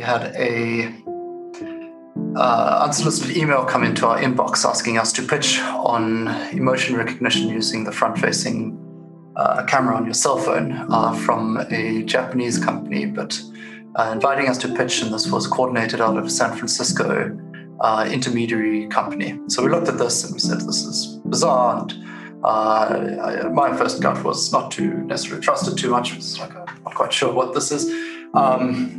we had a uh, unsolicited email come into our inbox asking us to pitch on emotion recognition using the front-facing uh, camera on your cell phone uh, from a Japanese company, but uh, inviting us to pitch, and this was coordinated out of San Francisco uh, intermediary company. So we looked at this and we said, this is bizarre. And uh, my first gut was not to necessarily trust it too much. It's like, I'm not quite sure what this is. Um,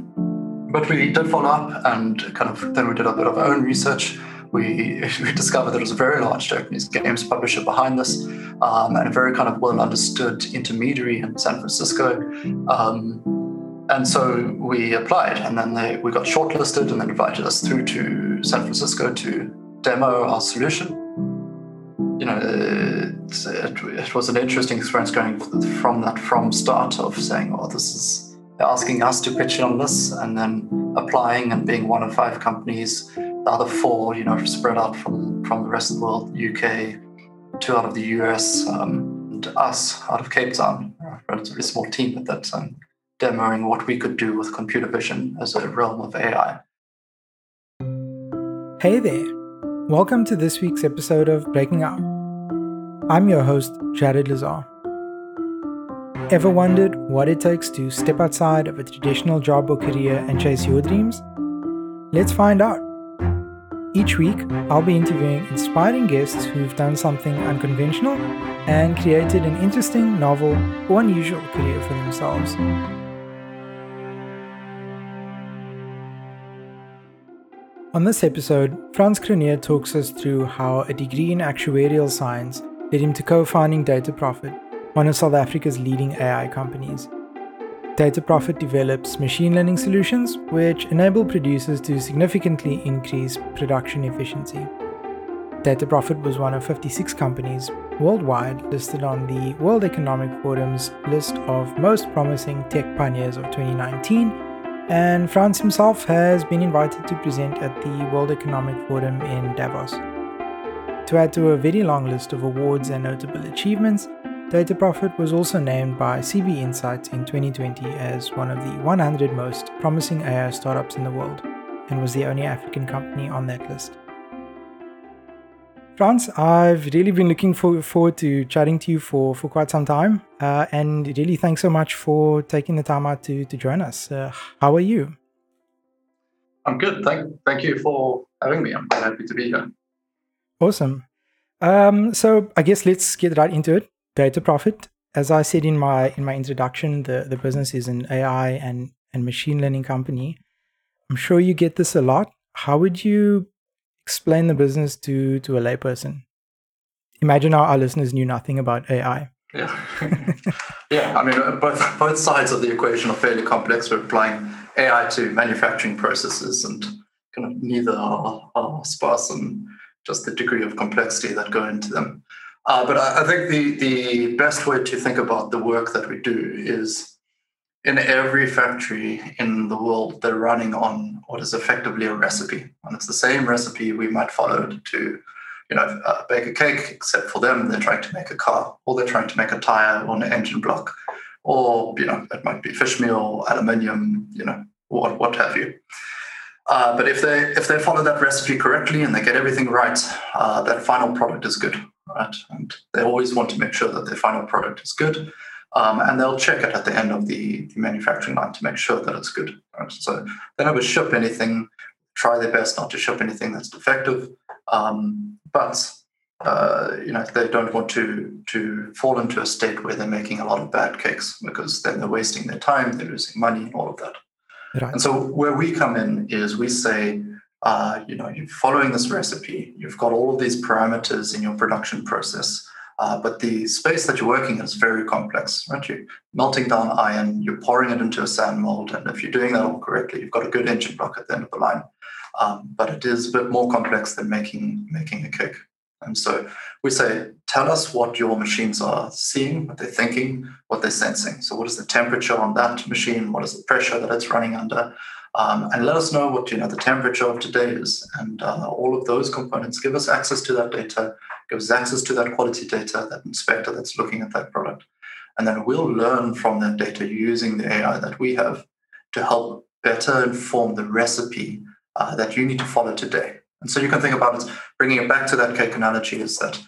but we did follow up and kind of then we did a bit of our own research. We, we discovered there was a very large Japanese games publisher behind this um, and a very kind of well understood intermediary in San Francisco. Um, and so we applied and then they, we got shortlisted and then invited us through to San Francisco to demo our solution. You know, it, it, it was an interesting experience going from that from start of saying, oh, this is asking us to pitch in on this and then applying and being one of five companies. The other four, you know, spread out from, from the rest of the world, UK, two out of the US, um, and us out of Cape Town, a relatively small team at that time, demoing what we could do with computer vision as a realm of AI. Hey there. Welcome to this week's episode of Breaking Out. I'm your host, Jared Lazar. Ever wondered what it takes to step outside of a traditional job or career and chase your dreams? Let's find out. Each week, I'll be interviewing inspiring guests who've done something unconventional and created an interesting, novel, or unusual career for themselves. On this episode, Frans Cronje talks us through how a degree in actuarial science led him to co founding DataProphet one of South Africa's leading AI companies. DataProphet develops machine learning solutions which enable producers to significantly increase production efficiency. DataProphet was one of 56 companies worldwide listed on the World Economic Forum's list of most promising tech pioneers of 2019, and Frans himself has been invited to present at the World Economic Forum in Davos. To add to a very long list of awards and notable achievements, DataProphet was also named by CB Insights in 2020 as one of the 100 most promising AI startups in the world and was the only African company on that list. Frans, I've really been looking for, forward to chatting to you for, for quite some time. Uh, and really, thanks so much for taking the time out to, to join us. Uh, how are you? I'm good. Thank, thank you for having me. I'm happy to be here. Awesome. Um, so, I guess let's get right into it. DataProphet. As I said in my in my introduction, the, the business is an AI and, and machine learning company. I'm sure you get this a lot. How would you explain the business to to a layperson? Imagine our, our listeners knew nothing about AI. Yeah, yeah. I mean, uh, both both sides of the equation are fairly complex. We're applying AI to manufacturing processes, and kind of neither are, are sparse and just the degree of complexity that go into them. Uh, but I, I, think the, the best way to think about the work that we do is in every factory in the world, they're running on what is effectively a recipe. And it's the same recipe we might follow to you know, uh, bake a cake, except for them, they're trying to make a car, or they're trying to make a tire or an engine block, or, you know, it might be fish meal, aluminium, you know, what, what have you. Uh, but if they if they follow that recipe correctly and they get everything right, uh, that final product is good right? And they always want to make sure that their final product is good. Um, and they'll check it at the end of the, the, manufacturing line to make sure that it's good. Right? So they never ship anything, try their best not to ship anything that's defective. Um, but uh, you know they don't want to to fall into a state where they're making a lot of bad cakes because then they're wasting their time, they're losing money, and all of that. Right. And so where we come in is we say uh, you know, you're following this recipe, you've got all of these parameters in your production process, uh, but the space that you're working in is very complex, right? You're melting down iron, you're pouring it into a sand mold, and if you're doing that all correctly, you've got a good engine block at the end of the line. Um, but it is a bit more complex than making making a cake. And so we say, tell us what your machines are seeing, what they're thinking, what they're sensing. So what is the temperature on that machine? What is the pressure that it's running under? Um, and let us know what you know the temperature of today is, and uh, all of those components give us access to that data, give us access to that quality data, that inspector that's looking at that product, and then we'll learn from that data using the AI that we have, to help better inform the recipe uh, that you need to follow today. And so you can think about it, bringing it back to that cake analogy is that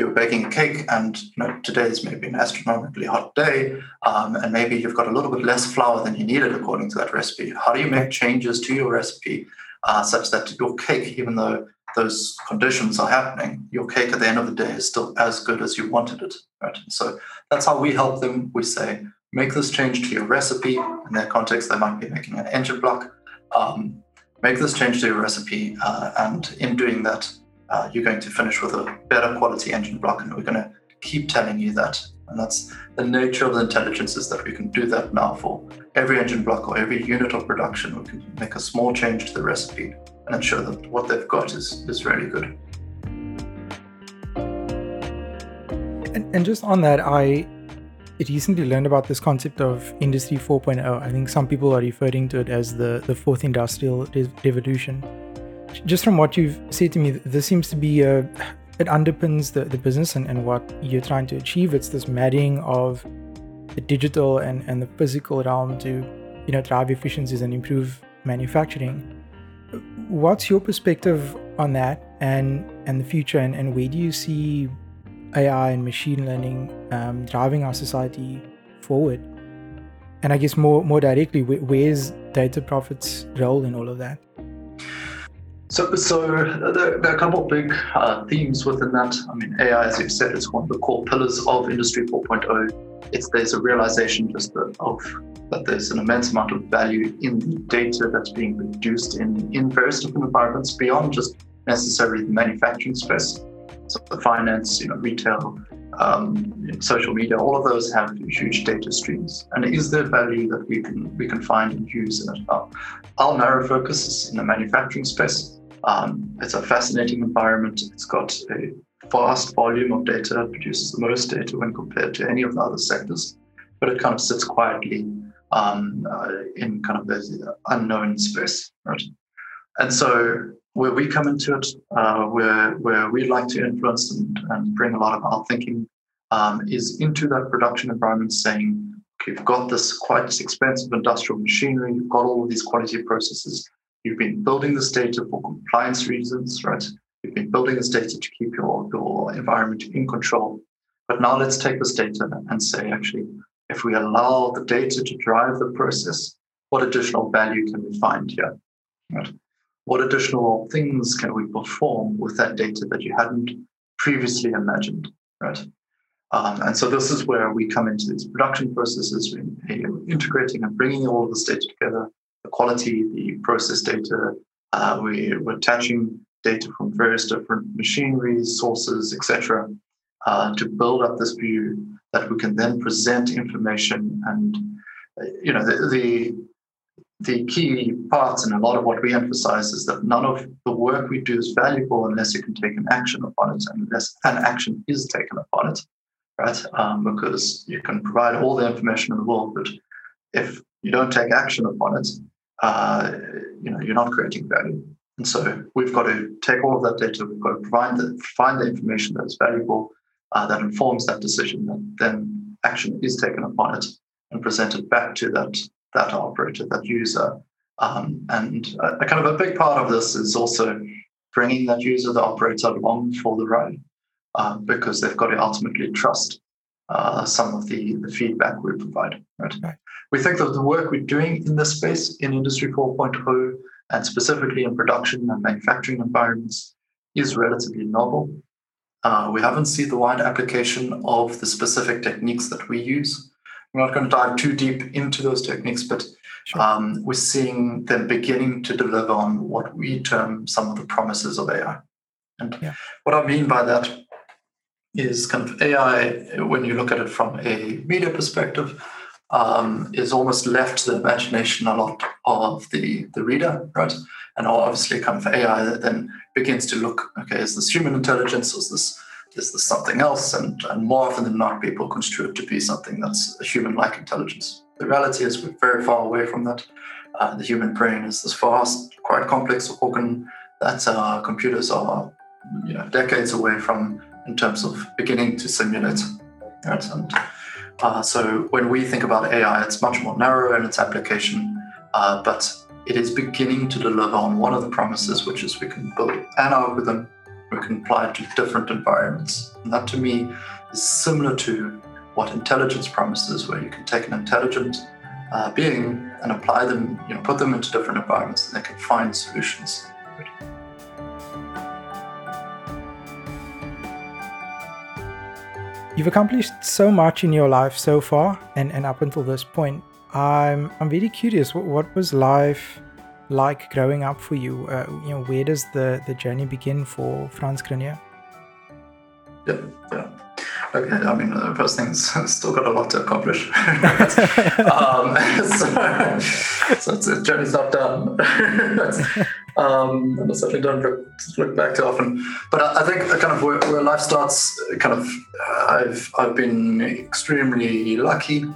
if you're baking a cake and you know today is maybe an astronomically hot day um, and maybe you've got a little bit less flour than you needed according to that recipe. How do you make changes to your recipe uh, such that your cake even though those conditions are happening your cake at the end of the day is still as good as you wanted it right? So that's how we help them. We say make this change to your recipe. In their context they might be making an engine block. Um, make this change to your recipe uh, and in doing that uh, you're going to finish with a better quality engine block, and we're going to keep telling you that. And that's the nature of the intelligence is that we can do that now for every engine block or every unit of production. We can make a small change to the recipe and ensure that what they've got is, is really good. And, and just on that, I recently learned about this concept of Industry 4.0. I think some people are referring to it as the, the fourth industrial re- revolution just from what you've said to me, this seems to be a it underpins the, the business and, and what you're trying to achieve. It's this marrying of the digital and, and the physical realm to, you know, drive efficiencies and improve manufacturing. What's your perspective on that and and the future and, and where do you see AI and machine learning um, driving our society forward? And I guess more more directly, where, where's DataProphet's role in all of that? So, so there, there, are a couple of big uh, themes within that. I mean, AI, as you said, is one of the core pillars of Industry 4.0. It's there's a realization just of that there's an immense amount of value in the data that's being produced in in various different environments beyond just necessarily the manufacturing space. So, the finance, you know, retail, um, social media, all of those have huge data streams. And is there value that we can we can find and use in it? Our narrow focus is in the manufacturing space. Um, it's a fascinating environment. It's got a vast volume of data, produces the most data when compared to any of the other sectors, but it kind of sits quietly um, uh, in kind of the unknown space, right? And so where we come into it, uh, where where we like to influence and, and bring a lot of our thinking um, is into that production environment, saying, okay, you've got this quite expensive industrial machinery, you've got all of these quality processes, You've been building this data for compliance reasons, right? You've been building this data to keep your, your environment in control. But now let's take this data and say, actually, if we allow the data to drive the process, what additional value can we find here? Right? What additional things can we perform with that data that you hadn't previously imagined? Right. Um, and so this is where we come into these production processes, we're integrating and bringing all of this data together quality, the process data. Uh, we, we're attaching data from various different machineries, sources, etc., uh, to build up this view that we can then present information. And uh, you know, the, the the key parts and a lot of what we emphasize is that none of the work we do is valuable unless you can take an action upon it, and unless an action is taken upon it, right? Um, because you can provide all the information in the world, but if you don't take action upon it, uh, you know, you're not creating value. And so we've got to take all of that data, we've got to provide the, find the information that is valuable, uh, that informs that decision, that then action is taken upon it and presented back to that, that operator, that user. Um, and a, a kind of a big part of this is also bringing that user, the operator, along for the ride uh, because they've got to ultimately trust uh, some of the, the feedback we provide. Right? right. We think that the work we're doing in this space in Industry 4.0 and specifically in production and manufacturing environments is relatively novel. Uh, we haven't seen the wide application of the specific techniques that we use. We're not going to dive too deep into those techniques, but sure. um, we're seeing them beginning to deliver on what we term some of the promises of AI. And yeah. what I mean by that is kind of AI, when you look at it from a media perspective, um, is almost left to the imagination a lot of the, the reader, right? And obviously, kind of AI that then begins to look, okay, is this human intelligence? Is this is this something else? And, and more often than not, people construe it to be something that's a human-like intelligence. The reality is we're very far away from that. Uh, the human brain is this vast, quite complex organ that uh, computers are, you know, decades away from in terms of beginning to simulate. Right? And uh, so when we think about AI, it's much more narrow in its application. uh, but it is beginning to deliver on one of the promises, which is we can build an algorithm we can apply it to different environments. And that to me is similar to what intelligence promises, where you can take an intelligent uh, being and apply them, you know, put them into different environments and they can find solutions. You've accomplished so much in your life so far and, and up until this point. I'm I'm very curious. What, what was life like growing up for you? Uh, you know, where does the, the journey begin for Frans Cronje? Yeah, yeah. Okay, I mean, the first thing's still got a lot to accomplish. um, so, so it's, the journey's not done. Um, and I certainly don't look, look back too often. But I, I think kind of where, where, life starts, kind of, uh, I've I've been extremely lucky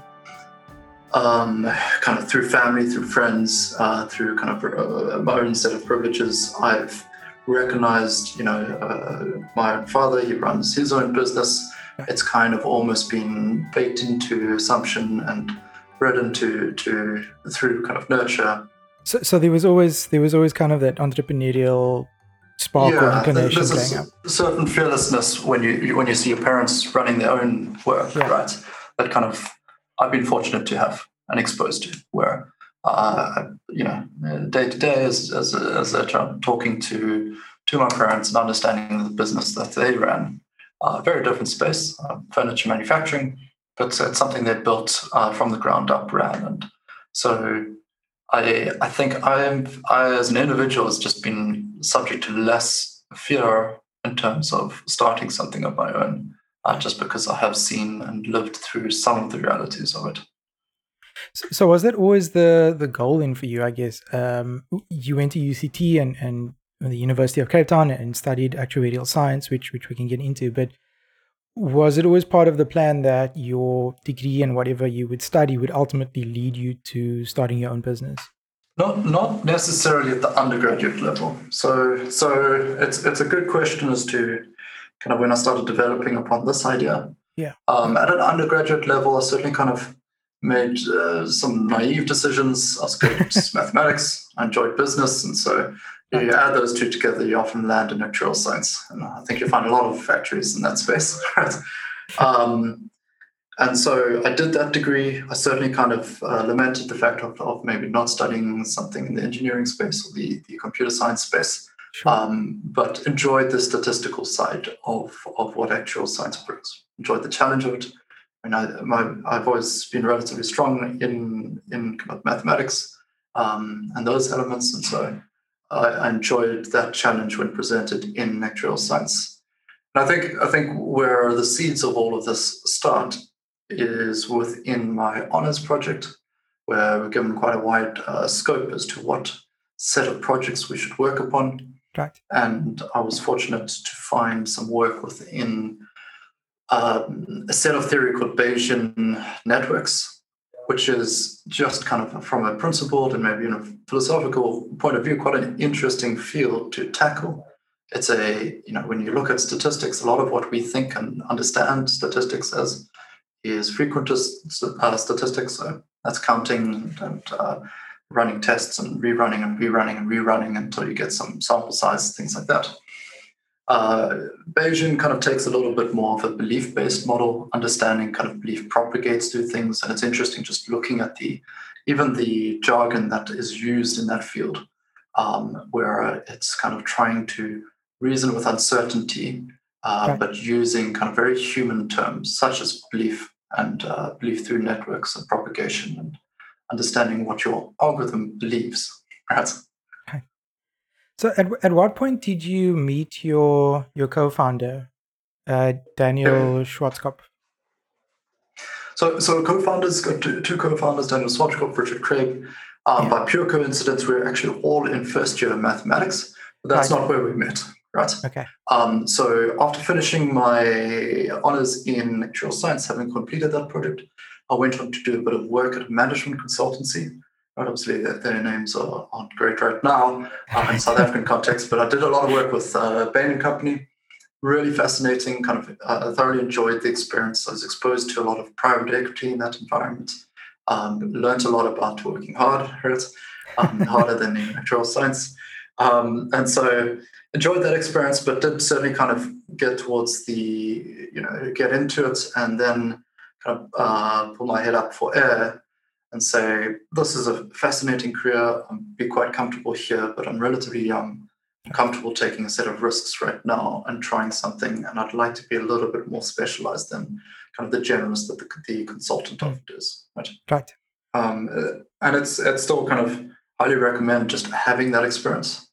um, kind of through family, through friends, uh, through kind of uh, my own set of privileges, I've recognized, you know, uh, my father, he runs his own business. It's kind of almost been baked into assumption and bred into to through kind of nurture. So, so there was always there was always kind of that entrepreneurial spark yeah, or inclination there's a certain fearlessness when you when you see your parents running their own work, yeah. right? That kind of I've been fortunate to have and exposed to, where uh, you know day to day as as a, as a child talking to to my parents and understanding the business that they ran. Uh, very different space, uh, furniture manufacturing, but it's something they built uh, from the ground up, ran, and so I I think I am I as an individual has just been subject to less fear in terms of starting something of my own uh, just because I have seen and lived through some of the realities of it. So, so was that always the the goal in for you? I guess um, you went to UCT and and the University of Cape Town and studied actuarial science, which which we can get into. But was it always part of the plan that your degree and whatever you would study would ultimately lead you to starting your own business? Not not necessarily at the undergraduate level. So so it's it's a good question as to kind of when I started developing upon this idea. Yeah. Um, at an undergraduate level, I certainly kind of made uh, some naive decisions. I was good at mathematics. I enjoyed business, and so you add those two together, you often land in actuarial science. And I think you find a lot of actuaries in that space. Right? Um, and so I did that degree. I certainly kind of uh, lamented the fact of, of, maybe not studying something in the engineering space or the, the computer science space sure. um, but enjoyed the statistical side of, of what actuarial science brings. Enjoyed the challenge of it. I mean, I, my, I've always been relatively strong in in mathematics um, and those elements, and so I, enjoyed that challenge when presented in actuarial science. And I think I think where the seeds of all of this start is within my honors project, where we're given quite a wide uh, scope as to what set of projects we should work upon. Right. And I was fortunate to find some work within um, a set of theory called Bayesian networks, which is just kind of from a principled and maybe in a philosophical point of view, quite an interesting field to tackle. It's a, you know, when you look at statistics, a lot of what we think and understand statistics as is frequentist uh, statistics. So that's counting and uh, running tests and rerunning and rerunning and rerunning until you get some sample size, things like that. Uh, Bayesian kind of takes a little bit more of a belief based model, understanding kind of belief propagates through things. And it's interesting just looking at the even the jargon that is used in that field, um, where it's kind of trying to reason with uncertainty, uh, okay. but using kind of very human terms such as belief and uh, belief through networks and propagation and understanding what your algorithm believes, right? So, at, at what point did you meet your your co-founder, uh, Daniel. Schwarzkopf? So, so co-founders got two, two co-founders, Daniel Schwarzkopf, Richard Craig. Um, yeah. By pure coincidence, we are actually all in first year of mathematics, but that's not where we met, right? Okay. Um, so after finishing my honors in actuarial science, having completed that project, I went on to do a bit of work at a management consultancy. Obviously, their, names are, aren't great right now uh, in South African context, but I did a lot of work with uh, Bain and Company. Really fascinating. Kind of, uh, I thoroughly enjoyed the experience. I was exposed to a lot of private equity in that environment, Um, learned a lot about working hard? Um, harder than in actuarial science. Um, and so enjoyed that experience, but did certainly kind of get towards the, you know, get into it and then kind of uh, pull my head up for air and say, this is a fascinating career. I'm be quite comfortable here, but I'm relatively young. I'm comfortable taking a set of risks right now and trying something. And I'd like to be a little bit more specialized than kind of the generalist that the, the consultant mm. often is. Right. Right. Um, uh, and it's it's still kind of highly recommend just having that experience.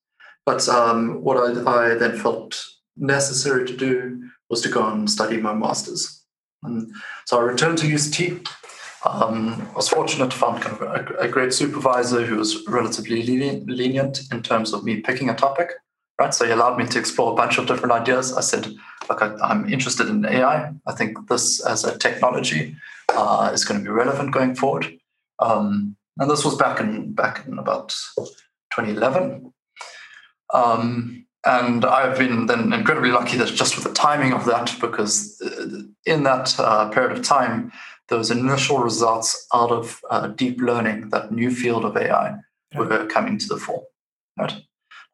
But um, what I, I then felt necessary to do was to go and study my master's. And so I returned to UCT. Um, I was fortunate to find kind of a, a, great supervisor who was relatively lenient in terms of me picking a topic. Right, so he allowed me to explore a bunch of different ideas. I said, "Look, I, am interested in AI. I think this as a technology uh, is going to be relevant going forward." Um, and this was back in back in about 2011. Um, and I've been then incredibly lucky that just with the timing of that, because uh, in that uh, period of time, those initial results out of uh, deep learning, that new field of AI, were coming to the fore. Right?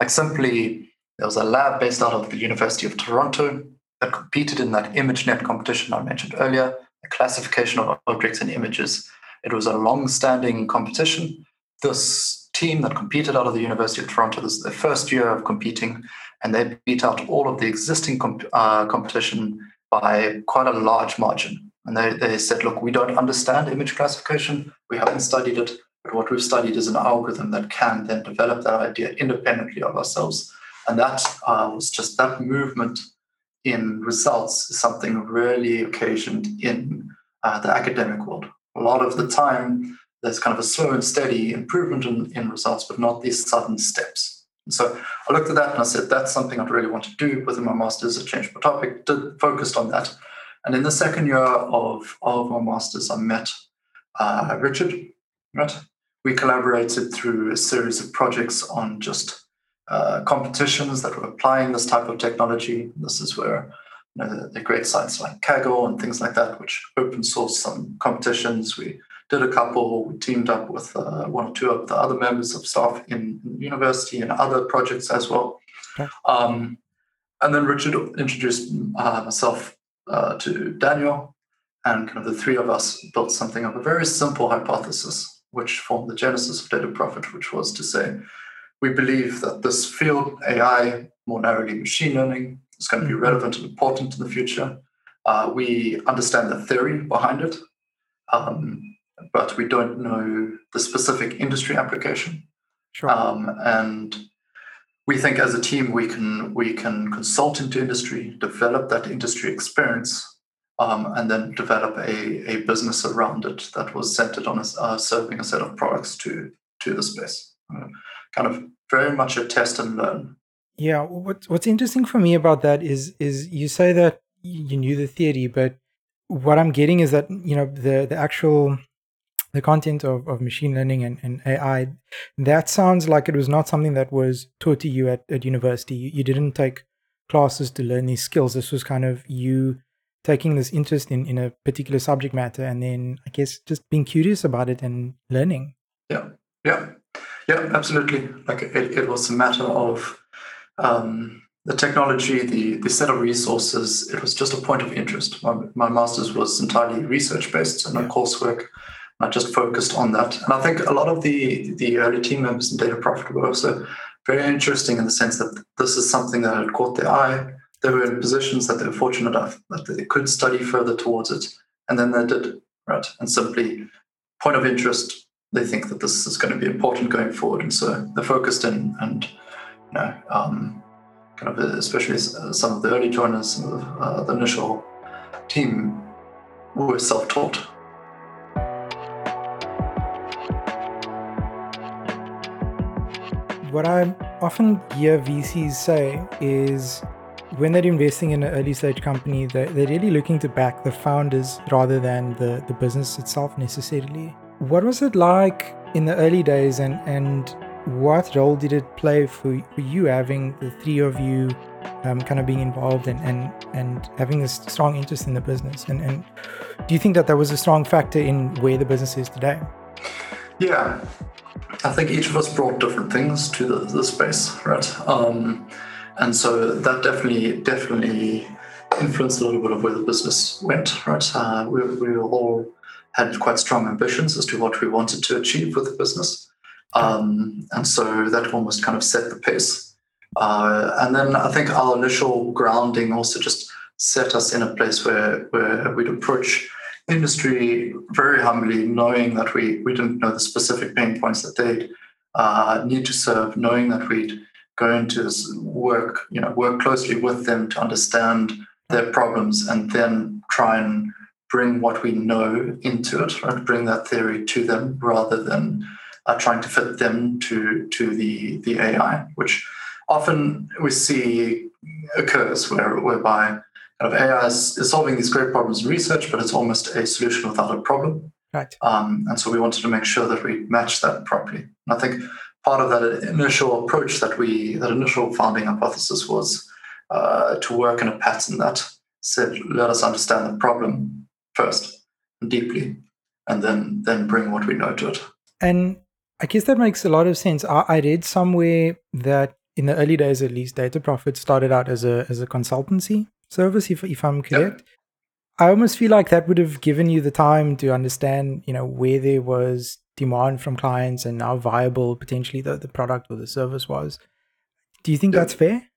Like simply, there was a lab based out of the University of Toronto that competed in that ImageNet competition I mentioned earlier, the classification of objects and images. It was a long-standing competition. This team that competed out of the University of Toronto. This is their first year of competing, and they beat out all of the existing comp- uh, competition by quite a large margin. And they, they said, look, we don't understand image classification. We haven't studied it. But what we've studied is an algorithm that can then develop that idea independently of ourselves. And that uh, was just that movement in results is something really occasioned in uh, the academic world. A lot of the time, there's kind of a slow and steady improvement in, in results, but not these sudden steps. And so I looked at that and I said, that's something I'd really want to do within my master's. I changed my topic, did, focused on that. And in the second year of, of our master's, I met uh, Richard. Right? We collaborated through a series of projects on just uh, competitions that were applying this type of technology. This is where you know, the great sites like Kaggle and things like that, which open source some competitions. We did a couple. We teamed up with uh, one or two of the other members of staff in, university and other projects as well. Okay. Um, and then Richard introduced uh, myself uh, to Daniel, and kind of the three of us built something of a very simple hypothesis, which formed the genesis of DataProphet, which was to say, we believe that this field, AI, more narrowly machine learning, is going to be mm-hmm. relevant and important in the future. Uh, we understand the theory behind it. Um, but we don't know the specific industry application. Sure. Um, and we think as a team we can we can consult into industry, develop that industry experience, um, and then develop a, a business around it that was centered on uh, serving a set of products to to the space. Uh, kind of very much a test and learn. Yeah, what's what's interesting for me about that is is you say that you knew the theory, but what I'm getting is that you know the the actual the content of, of machine learning and, and AI, that sounds like it was not something that was taught to you at, at university. You, you didn't take classes to learn these skills. This was kind of you taking this interest in, in a particular subject matter and then I guess just being curious about it and learning. Yeah, yeah, yeah, absolutely. Like it, it was a matter of um, the technology, the, the set of resources, it was just a point of interest. My, my master's was entirely research based and yeah. coursework I just focused on that. And I think a lot of the the early team members in DataProphet were also very interesting in the sense that this is something that had caught their eye. They were in positions that they were fortunate enough that they could study further towards it, and then they did right. And simply point of interest, they think that this is going to be important going forward, and so they're focused in and you know. Um, kind of especially some of the early joiners, uh, the initial team were self-taught what I often hear VCs say is when they're investing in an early stage company, they're, they're really looking to back the founders rather than the, the business itself necessarily. What was it like in the early days and, and what role did it play for, for you having the three of you um, kind of being involved and, and and having this strong interest in the business. And, and do you think that that was a strong factor in where the business is today? Yeah, I think each of us brought different things to the, the space, right? Um, and so that definitely definitely influenced a little bit of where the business went, right? Uh, we, we all had quite strong ambitions as to what we wanted to achieve with the business. Um, and so that almost kind of set the pace. Uh, and then I think our initial grounding also just set us in a place where, where we'd approach industry very humbly, knowing that we, we didn't know the specific pain points that they'd uh, need to serve, knowing that we'd go into this work, you know, work closely with them to understand their problems and then try and bring what we know into it, right? Bring that theory to them rather than uh, trying to fit them to to the the AI, which often we see occurs where whereby kind of AI is, is solving these great problems in research, but it's almost a solution without a problem. Right. Um, and so we wanted to make sure that we match that properly. And I think part of that initial approach that we that initial founding hypothesis was uh, to work in a pattern that said, let us understand the problem first and deeply, and then then bring what we know to it. And I guess that makes a lot of sense. I, I read somewhere that in the early days, at least, DataProphet started out as a as a consultancy service, if if I'm correct. Yep. I almost feel like that would have given you the time to understand, you know, where there was demand from clients and how viable potentially the, the product or the service was. Do you think yep. that's fair?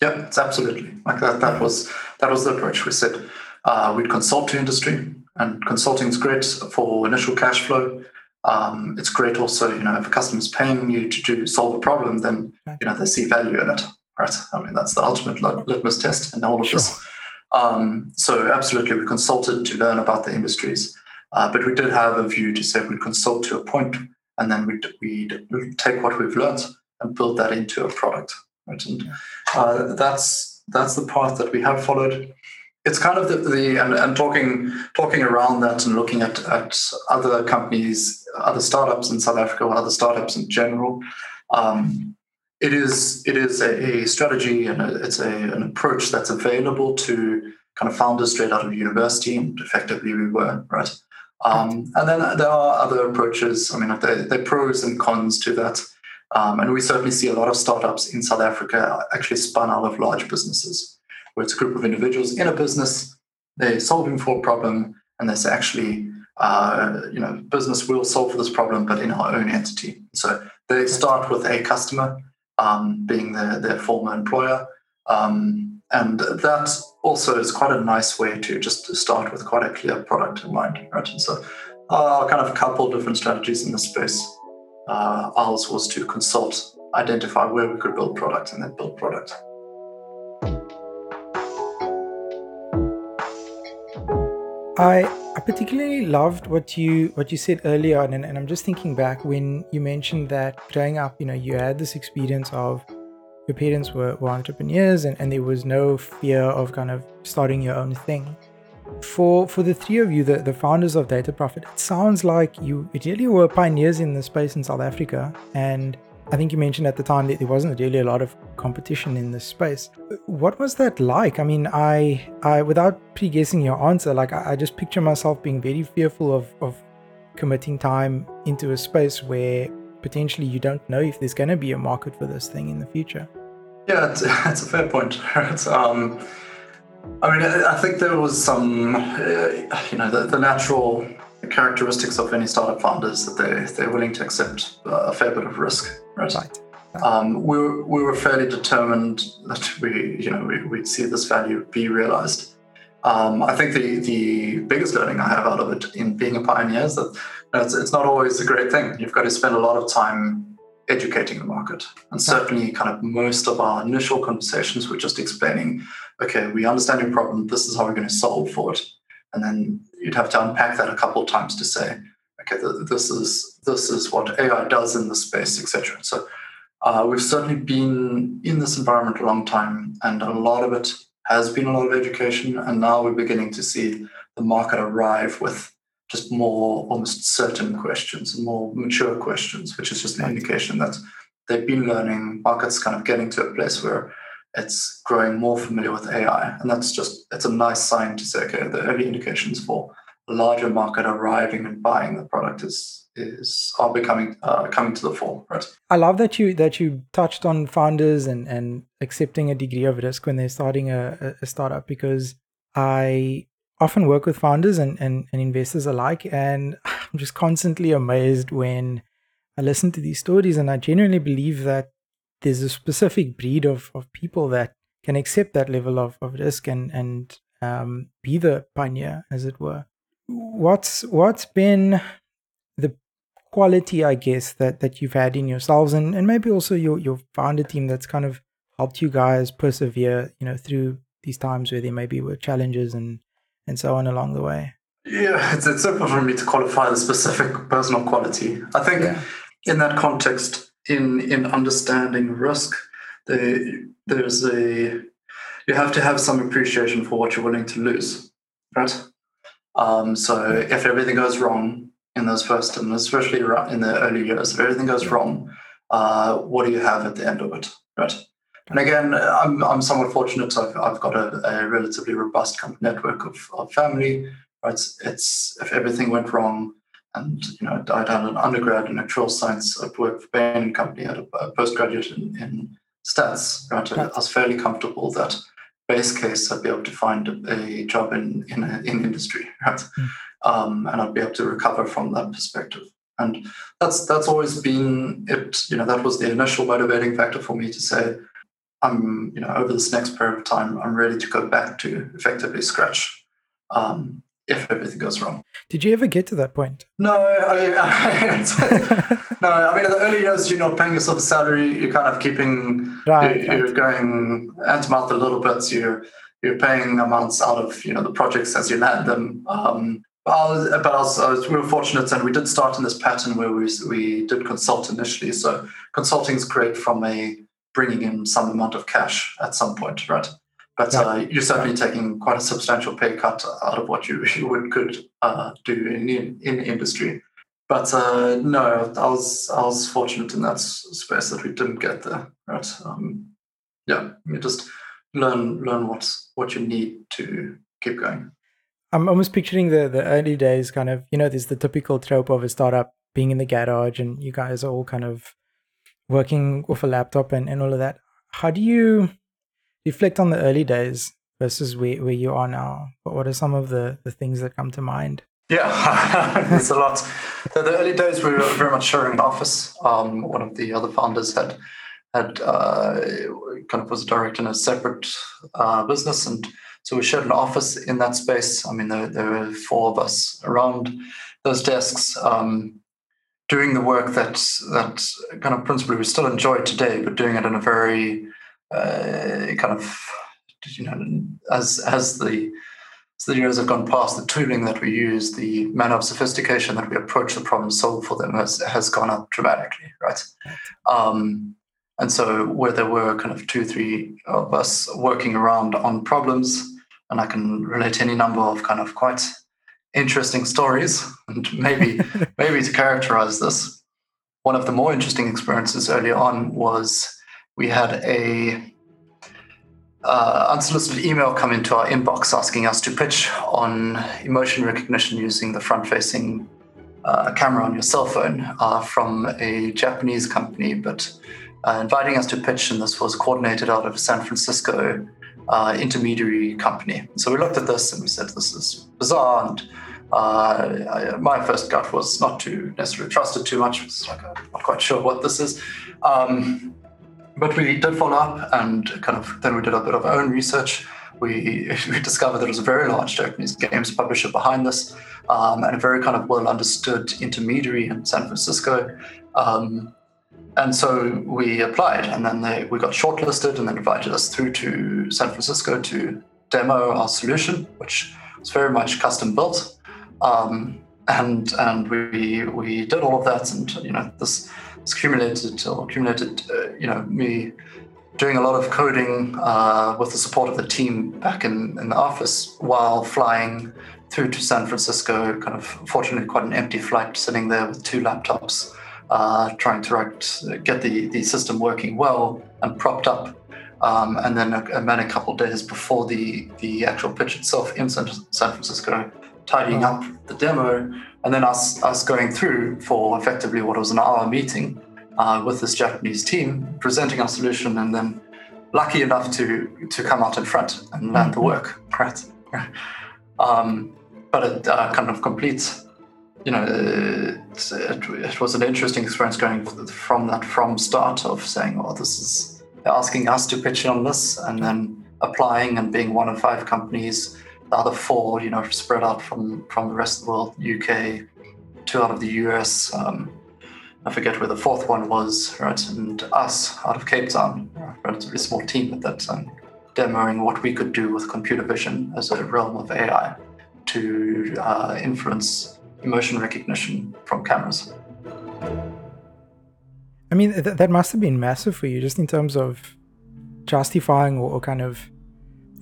Yeah, it's absolutely like that. That was that was the approach. We said uh, we'd consult to industry, and consulting is great for initial cash flow. Um, it's great also, you know, if a customer's paying you to do solve a problem, then you know they see value in it, right? I mean, that's the ultimate litmus test in all of sure. this. Um, so absolutely, we consulted to learn about the industries, uh, but we did have a view to say we'd consult to a point, and then we'd, we'd take what we've learned and build that into a product. Right? And uh, that's that's the path that we have followed. It's kind of the, the and, and talking talking around that and looking at, at other companies, other startups in South Africa, or other startups in general. Um, it is it is a, a strategy and a, it's a, an approach that's available to kind of founders straight out of university, and effectively we were right. Um, and then there are other approaches. I mean, there, are pros and cons to that. Um, and we certainly see a lot of startups in South Africa actually spun out of large businesses, where it's a group of individuals in a business, they're solving for a problem, and they say, actually, uh, you know, business will solve for this problem, but in our own entity. So they start with a customer um, being their, their former employer. Um, and that also is quite a nice way to just start with quite a clear product in mind, right? And so uh, kind of a couple different strategies in this space uh, ours was to consult, identify where we could build product, and then build product. I, I particularly loved what you what you said earlier on, and, and I'm just thinking back when you mentioned that growing up, you know, you had this experience of your parents were, were entrepreneurs and, and there was no fear of kind of starting your own thing for for the three of you, the, the founders of DataProphet, it sounds like you really were pioneers in the space in South Africa. And I think you mentioned at the time that there wasn't really a lot of competition in this space. What was that like? I mean, I I without pre-guessing your answer, like I, I just picture myself being very fearful of, of committing time into a space where potentially you don't know if there's going to be a market for this thing in the future. Yeah, it's a fair point. Um, I mean, I think there was some, uh, you know, the, the, natural characteristics of any startup founders that they they're willing to accept a fair bit of risk, right? right. Um, we, were, we were fairly determined that we, you know, we, would see this value be realized. Um, I think the the biggest learning I have out of it in being a pioneer is that you know, it's, it's not always a great thing. You've got to spend a lot of time educating the market. And certainly, kind of most of our initial conversations were just explaining okay, we understand your problem. This is how we're going to solve for it. And then you'd have to unpack that a couple of times to say, okay, this is this is what AI does in the space, etc. So uh, we've certainly been in this environment a long time, and a lot of it has been a lot of education. And now we're beginning to see the market arrive with just more almost certain questions and more mature questions, which is just an indication that they've been learning. Markets kind of getting to a place where it's growing more familiar with AI. And that's just, it's a nice sign to say, okay, the early indications for larger market arriving and buying the product is is are becoming uh, coming to the fore right i love that you that you touched on founders and and accepting a degree of risk when they're starting a, a startup because i often work with founders and, and, and investors alike and i'm just constantly amazed when i listen to these stories and i genuinely believe that there's a specific breed of, of people that can accept that level of, of risk and and um, be the pioneer, as it were. What's what's been the quality, I guess, that that you've had in yourselves, and and maybe also your your founder team that's kind of helped you guys persevere, you know, through these times where there maybe were challenges and and so on along the way. Yeah, it's, it's simple for me to qualify the specific personal quality. I think yeah. in that context, in in understanding risk, the, there's a you have to have some appreciation for what you're willing to lose, right? Um, so if everything goes wrong in those first and especially in the early years, if everything goes wrong, uh, what do you have at the end of it, right? And again, I'm, I'm somewhat fortunate. I've, I've got a, a relatively robust network of, of family. Right? It's, it's if everything went wrong, and you know, I'd had an undergrad in actuarial science. I'd worked for Bain and Company. I had a, a postgraduate in, in stats. Right, I was fairly comfortable that base case I'd be able to find a job in in, a, in industry, right, mm. um, and I'd be able to recover from that perspective. And that's that's always been it. You know, that was the initial motivating factor for me to say, I'm you know over this next period of time, I'm ready to go back to effectively scratch. Um, if everything goes wrong. Did you ever get to that point? No, I, I no. I mean, in the early years, you're not paying yourself a salary. You're kind of keeping. Right, you're, right. you're going hand to mouth a little bit. You're you're paying amounts out of you know the projects as you land them. Um, but I was, but I was, I was, we were fortunate, and we did start in this pattern where we we did consult initially. So consulting is great from a bringing in some amount of cash at some point, right? But yeah. uh, you're certainly taking quite a substantial pay cut out of what you, you would could uh, do in, in, in industry. But uh, no, I was I was fortunate in that space that we didn't get there. Right? Um, yeah, you just learn learn what what you need to keep going. I'm almost picturing the the early days, kind of. You know, there's the typical trope of a startup being in the garage, and you guys are all kind of working with a laptop and, and all of that. How do you reflect on the early days versus where, where you are now? What, what are some of the, the things that come to mind? Yeah, there's a lot. The, the, early days we were very much sharing an office. Um, one of the other founders had had uh, kind of was a director in a separate uh, business, and so we shared an office in that space. I mean, there, there were four of us around those desks, um, doing the work that that kind of principally we still enjoy today, but doing it in a very uh, kind of you know as as the as the years have gone past, the tooling that we use, the manner of sophistication that we approach the problem solve for them has has gone up dramatically, right? Um, and so where there were kind of two, three of us working around on problems, and I can relate any number of kind of quite interesting stories, and maybe maybe to characterize this, one of the more interesting experiences early on was we had a uh, unsolicited email come into our inbox asking us to pitch on emotion recognition using the front-facing uh, camera on your cell phone uh, from a Japanese company, but uh, inviting us to pitch, and this was coordinated out of a San Francisco uh, intermediary company. So we looked at this and we said, "This is bizarre." And uh, my first gut was not to necessarily trust it too much. It's like I'm not quite sure what this is. Um, but we did follow up and kind of then we did a bit of our own research. We, we discovered there was a very large Japanese games publisher behind this um, and a very kind of well understood intermediary in San Francisco. Um, and so we applied and then they, we got shortlisted and then invited us through to San Francisco to demo our solution, which was very much custom built. Um, and and we we did all of that and you know this it's accumulated or accumulated, uh, you know, me doing a lot of coding uh, with the support of the team back in, in the office while flying through to San Francisco. Kind of, fortunately, quite an empty flight, sitting there with two laptops, uh, trying to write, get the, the system working well and propped up. Um, and then a, a man a couple days before the, the actual pitch itself in San Francisco, tidying up the demo, and then us, us going through for effectively what was an hour meeting uh, with this Japanese team, presenting our solution, and then lucky enough to to come out in front and land the work. Right. Um, but it uh, kind of completes you know, it, it, was an interesting experience going from that from start of saying, "Oh, this is asking us to pitch in on this," and then applying and being one of five companies. The other four, you know, spread out from from the rest of the world, UK, two out of the US. Um, I forget where the fourth one was, right? And us out of Cape Town, relatively small team at that time, demoing what we could do with computer vision as a realm of AI to uh, influence emotion recognition from cameras. I mean, th- that must have been massive for you, just in terms of justifying or, or, kind of,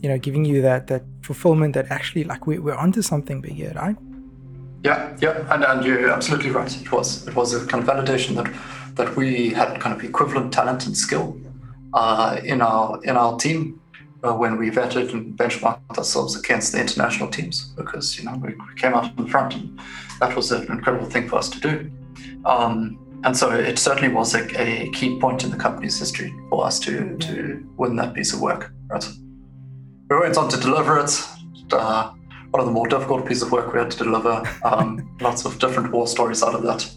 you know, giving you that that fulfillment that actually, like, we, we're onto something big here, right? Yeah, yeah, and, and you're absolutely right. It was it was a kind of validation that that we had kind of equivalent talent and skill uh, in our in our team uh, when we vetted and benchmarked ourselves against the international teams because you know we, we, came out in front and that was an incredible thing for us to do. Um, and so it certainly was a, a, key point in the company's history for us to to win that piece of work. Right. We went on to deliver it. Uh, one of the more difficult pieces of work we had to deliver. Um, lots of different war stories out of that.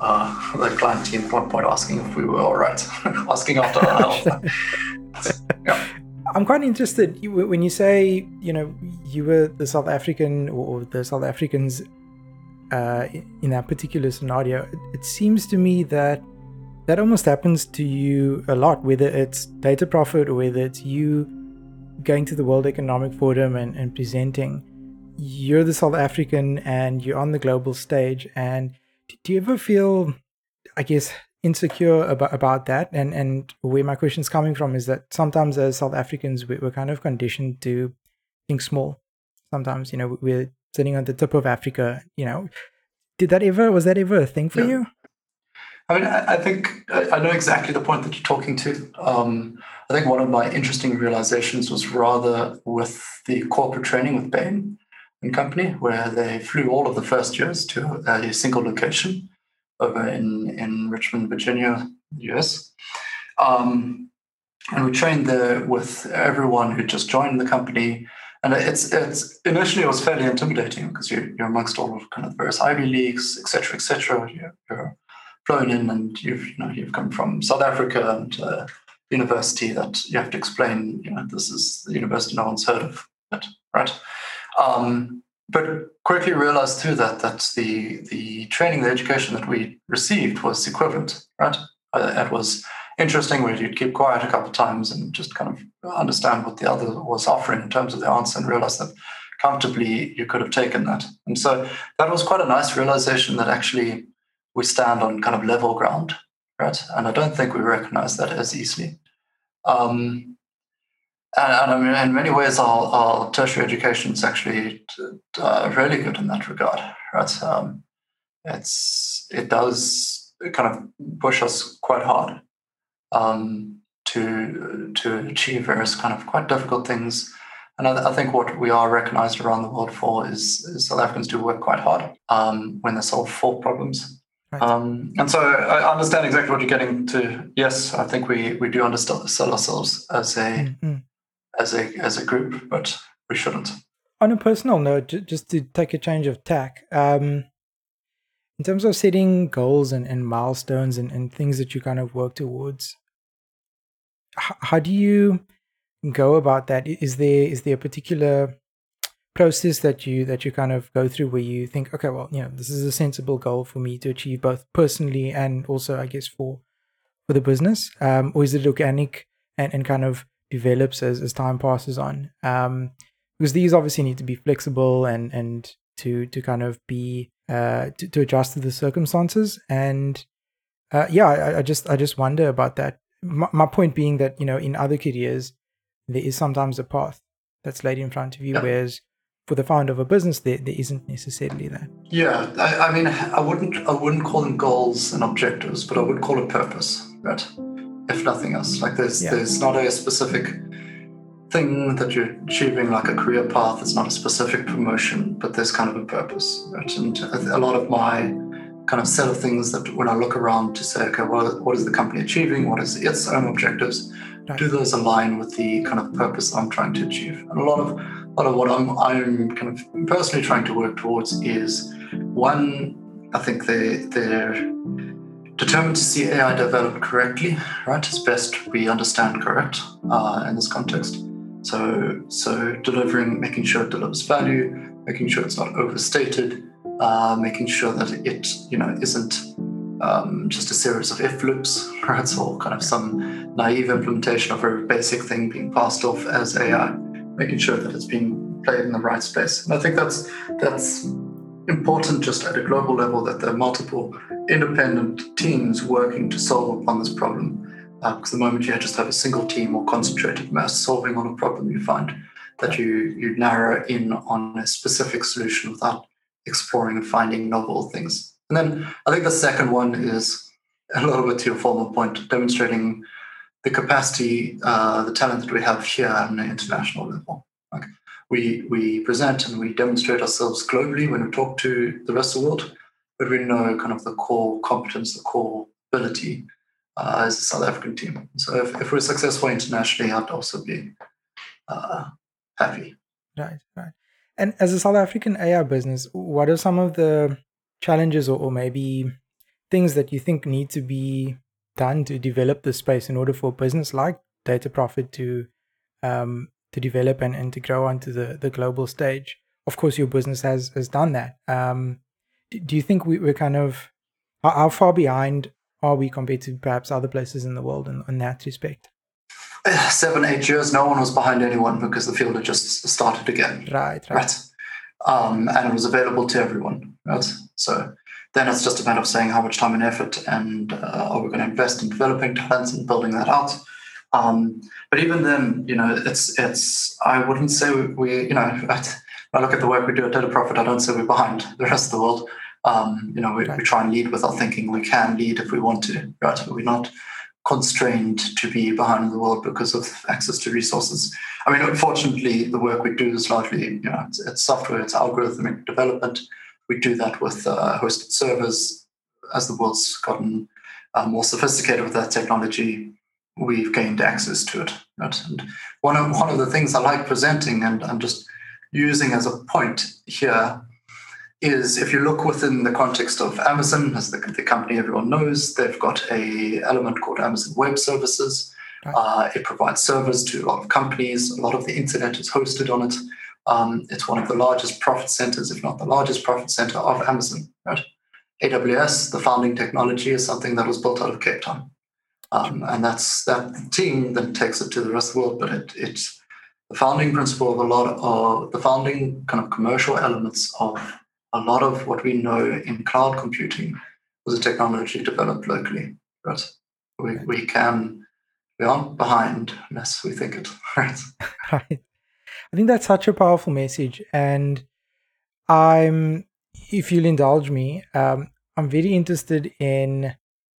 Uh, the client team at one point asking if we were all right, asking after our health. yeah. I'm quite interested when you say, you know, you were the South African or the South Africans uh, in that particular scenario. It seems to me that that almost happens to you a lot, whether it's DataProphet or whether it's you going to the World Economic Forum and, and presenting. You're the South African and you're on the global stage. And do you ever feel, I guess, insecure about about that and and where my question is coming from is that sometimes as south africans we, are kind of conditioned to think small sometimes you know we're sitting on the tip of africa you know did that ever was that ever a thing for you i mean i, think I, know exactly the point that you're talking to um, i think one of my interesting realizations was rather with the corporate training with bain and company where they flew all of the first years to a single location over in, in Richmond, Virginia, US. Um, and we trained there with everyone who just joined the company. And it's it's initially it was fairly intimidating because you're, you're amongst all of kind of various Ivy leagues, et cetera, et cetera. You're, you're in and you've you know you've come from South Africa and uh, university that you have to explain. You know this is the university no one's heard of right? Um, but quickly realized too that that the the training, the education that we received was equivalent, right? Uh, it was interesting where you'd keep quiet a couple of times and just kind of understand what the other was offering in terms of the answer and realize that comfortably you could have taken that. And so that was quite a nice realization that actually we stand on kind of level ground, right? And I don't think we recognize that as easily. Um, and, and, I mean, in many ways, our, our tertiary education is actually uh, really good in that regard, right? Um, it's it does kind of push us quite hard um, to to achieve various kind of quite difficult things. And I, I, think what we are recognized around the world for is, is South Africans do work quite hard um, when they solve for problems. Right. Um, and so I understand exactly what you're getting to. Yes, I think we, we do understand sell ourselves as a mm-hmm as a as a group, but we shouldn't. On a personal note, just to take a change of tack, um, in terms of setting goals and, and milestones and, and things that you kind of work towards, how, how do you go about that? Is there is there a particular process that you that you kind of go through where you think, okay, well, you know, this is a sensible goal for me to achieve both personally and also, I guess, for for the business, um, or is it organic and, and kind of develops as, as time passes on. Um, because these obviously need to be flexible and and to to kind of be uh, to, to adjust to the circumstances. And uh, yeah, I, I, just I just wonder about that. My, my, point being that you know in other careers there is sometimes a path that's laid in front of you, yeah. whereas for the founder of a business there, there isn't necessarily that. Yeah, I, I mean I wouldn't I wouldn't call them goals and objectives, but I would call it purpose, right? if nothing else. Like there's yeah. there's not a specific thing that you're achieving, like a career path. It's not a specific promotion, but there's kind of a purpose. Right? And a lot of my kind of set of things that when I look around to say, okay, what, what is the company achieving? What is its own objectives? Right. Do those align with the kind of purpose I'm trying to achieve? And a lot of lot of what I'm I'm kind of personally trying to work towards is one, I think they they're determined to see AI developed correctly, right? As best we understand correct uh, in this context. So, so delivering, making sure it delivers value, making sure it's not overstated, uh, making sure that it, you know, isn't um, just a series of if loops, right? Or kind of some naive implementation of a basic thing being passed off as AI, making sure that it's being played in the right space. And I think that's that's important just at a global level that there are multiple independent teams working to solve upon this problem. Uh, because the moment you just have a single team or concentrated mass solving on a problem, you find that you you narrow in on a specific solution without exploring and finding novel things. And then I think the second one is a little bit to your former point, demonstrating the capacity, uh, the talent that we have here on an international level. Like we we present and we demonstrate ourselves globally when we talk to the rest of the world, but we know kind of the core competence, the core ability uh, as a South African team. So if, if we're successful internationally, I'd also be uh, happy. Right, right. And as a South African AI business, what are some of the challenges or, or maybe things that you think need to be done to develop the space in order for a business like DataProphet to um, to develop and, and to grow onto the, the global stage? Of course, your business has has done that. Um, do, do you think we, we're kind of how, how far behind are we compared to perhaps other places in the world in, in that respect? Seven, eight years, no one was behind anyone because the field had just started again. Right, right. right? Um, and it was available to everyone. Right? So then it's just a matter of saying how much time and effort and uh, are we going to invest in developing talents and building that out. Um, but even then, you know, it's it's. I wouldn't say we, we you know, I look at the work we do at DataProphet, I don't say we're behind the rest of the world. Um, you know, we, we, try and lead with our thinking. We can lead if we want to, right? But we're not constrained to be behind the world because of access to resources. I mean, unfortunately, the work we do is largely, you know, it's, it's software, it's algorithmic development. We do that with uh, hosted servers. As the world's gotten uh, more sophisticated with that technology, we've gained access to it. Right? And one of one of the things I like presenting and I'm just using as a point here is if you look within the context of Amazon, as the, the company everyone knows, they've got a element called Amazon Web Services. Right. Uh, it provides servers to a lot of companies. A lot of the internet is hosted on it. Um, it's one of the largest profit centers, if not the largest profit center of Amazon. Right? AWS, the founding technology, is something that was built out of Cape Town, um, and that's that team that takes it to the rest of the world. But it, it's the founding principle of a lot of the founding kind of commercial elements of a lot of what we know in cloud computing was a technology developed locally. But we, we can, we aren't behind unless we think it, right? right. I think that's such a powerful message. And I'm, if you'll indulge me, um, I'm very interested in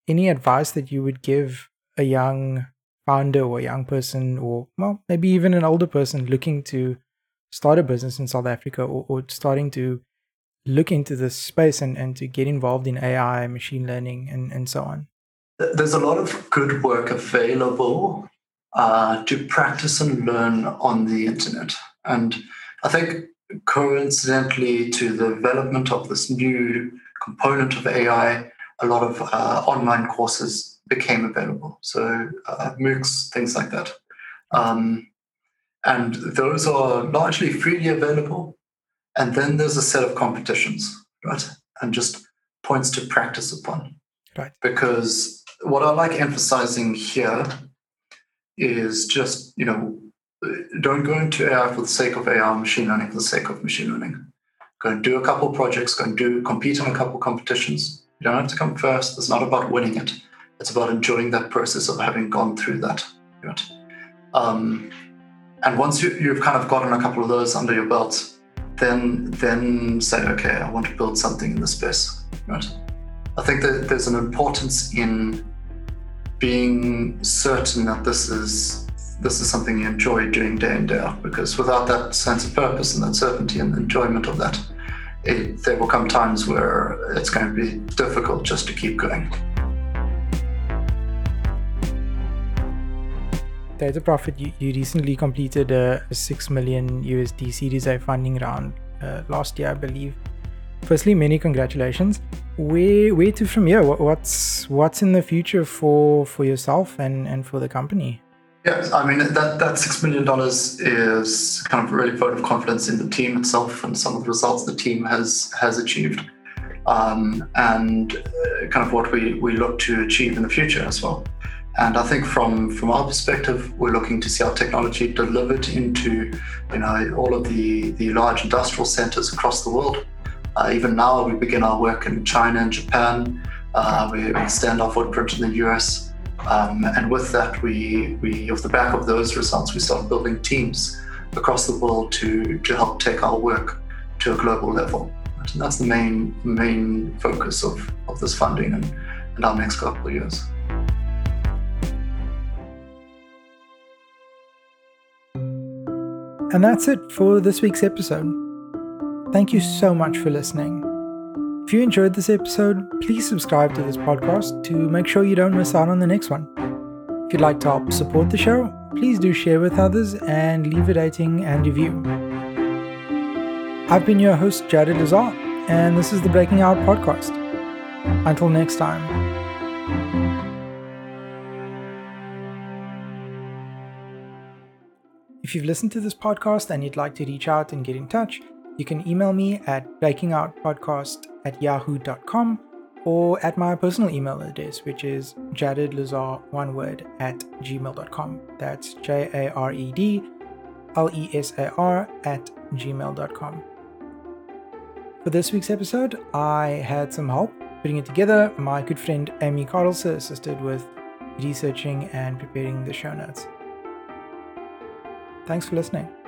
any advice that you would give a young founder or a young person, or well, maybe even an older person looking to start a business in South Africa or, or starting to look into this space and, and to get involved in AI, machine learning, and, and so on? There's a lot of good work available uh, to practice and learn on the internet. And I think coincidentally to the development of this new component of AI, a lot of uh, online courses became available. So uh, MOOCs, things like that. Um, and those are largely freely available. And then there's a set of competitions, right? And just points to practice upon. Right. Because what I like emphasizing here is just, you know, don't go into AI for the sake of AI machine learning for the sake of machine learning. Go and do a couple projects, go and do compete in a couple competitions. You don't have to come first. It's not about winning it. It's about enjoying that process of having gone through that. Right? Um, and once you, you've kind of gotten a couple of those under your belt, then then say, okay, I want to build something in this space. Right? I think that there's an importance in being certain that this is this is something you enjoy doing day in day out. Because without that sense of purpose and that certainty and enjoyment of that, it, there will come times where it's going to be difficult just to keep going. DataProphet, you, recently completed a, a 6 million USD Series A funding round uh, last year, I believe. Firstly, many congratulations. Where where to from here? What, what's what's in the future for for yourself and and for the company? Yes, I mean that that six million dollars is kind of really vote of confidence in the team itself and some of the results the team has has achieved, um, and uh, kind of what we we look to achieve in the future as well. And I think from from our perspective, we're looking to see our technology delivered into you know all of the the large industrial centers across the world. Uh, even now, we begin our work in China and Japan. Uh, we extend our footprint in the US. Um, and with that, we, we, off the back of those results, we start building teams across the world to, to help take our work to a global level. And that's the main, main focus of, of this funding and, and our next couple of years. And that's it for this week's episode. Thank you so much for listening. If you enjoyed this episode, please subscribe to this podcast to make sure you don't miss out on the next one. If you'd like to help support the show, please do share with others and leave a rating and review. I've been your host, Jared Lazar, and this is the Breaking Out podcast. Until next time. If you've listened to this podcast and you'd like to reach out and get in touch, you can email me at breakingoutpodcast at yahoo.com or at my personal email address, which is jaredlazar, one word, at gmail.com. That's J A R E D L E S A R at gmail.com. For this week's episode, I had some help putting it together. My good friend Amy Carlson assisted with researching and preparing the show notes. Thanks for listening.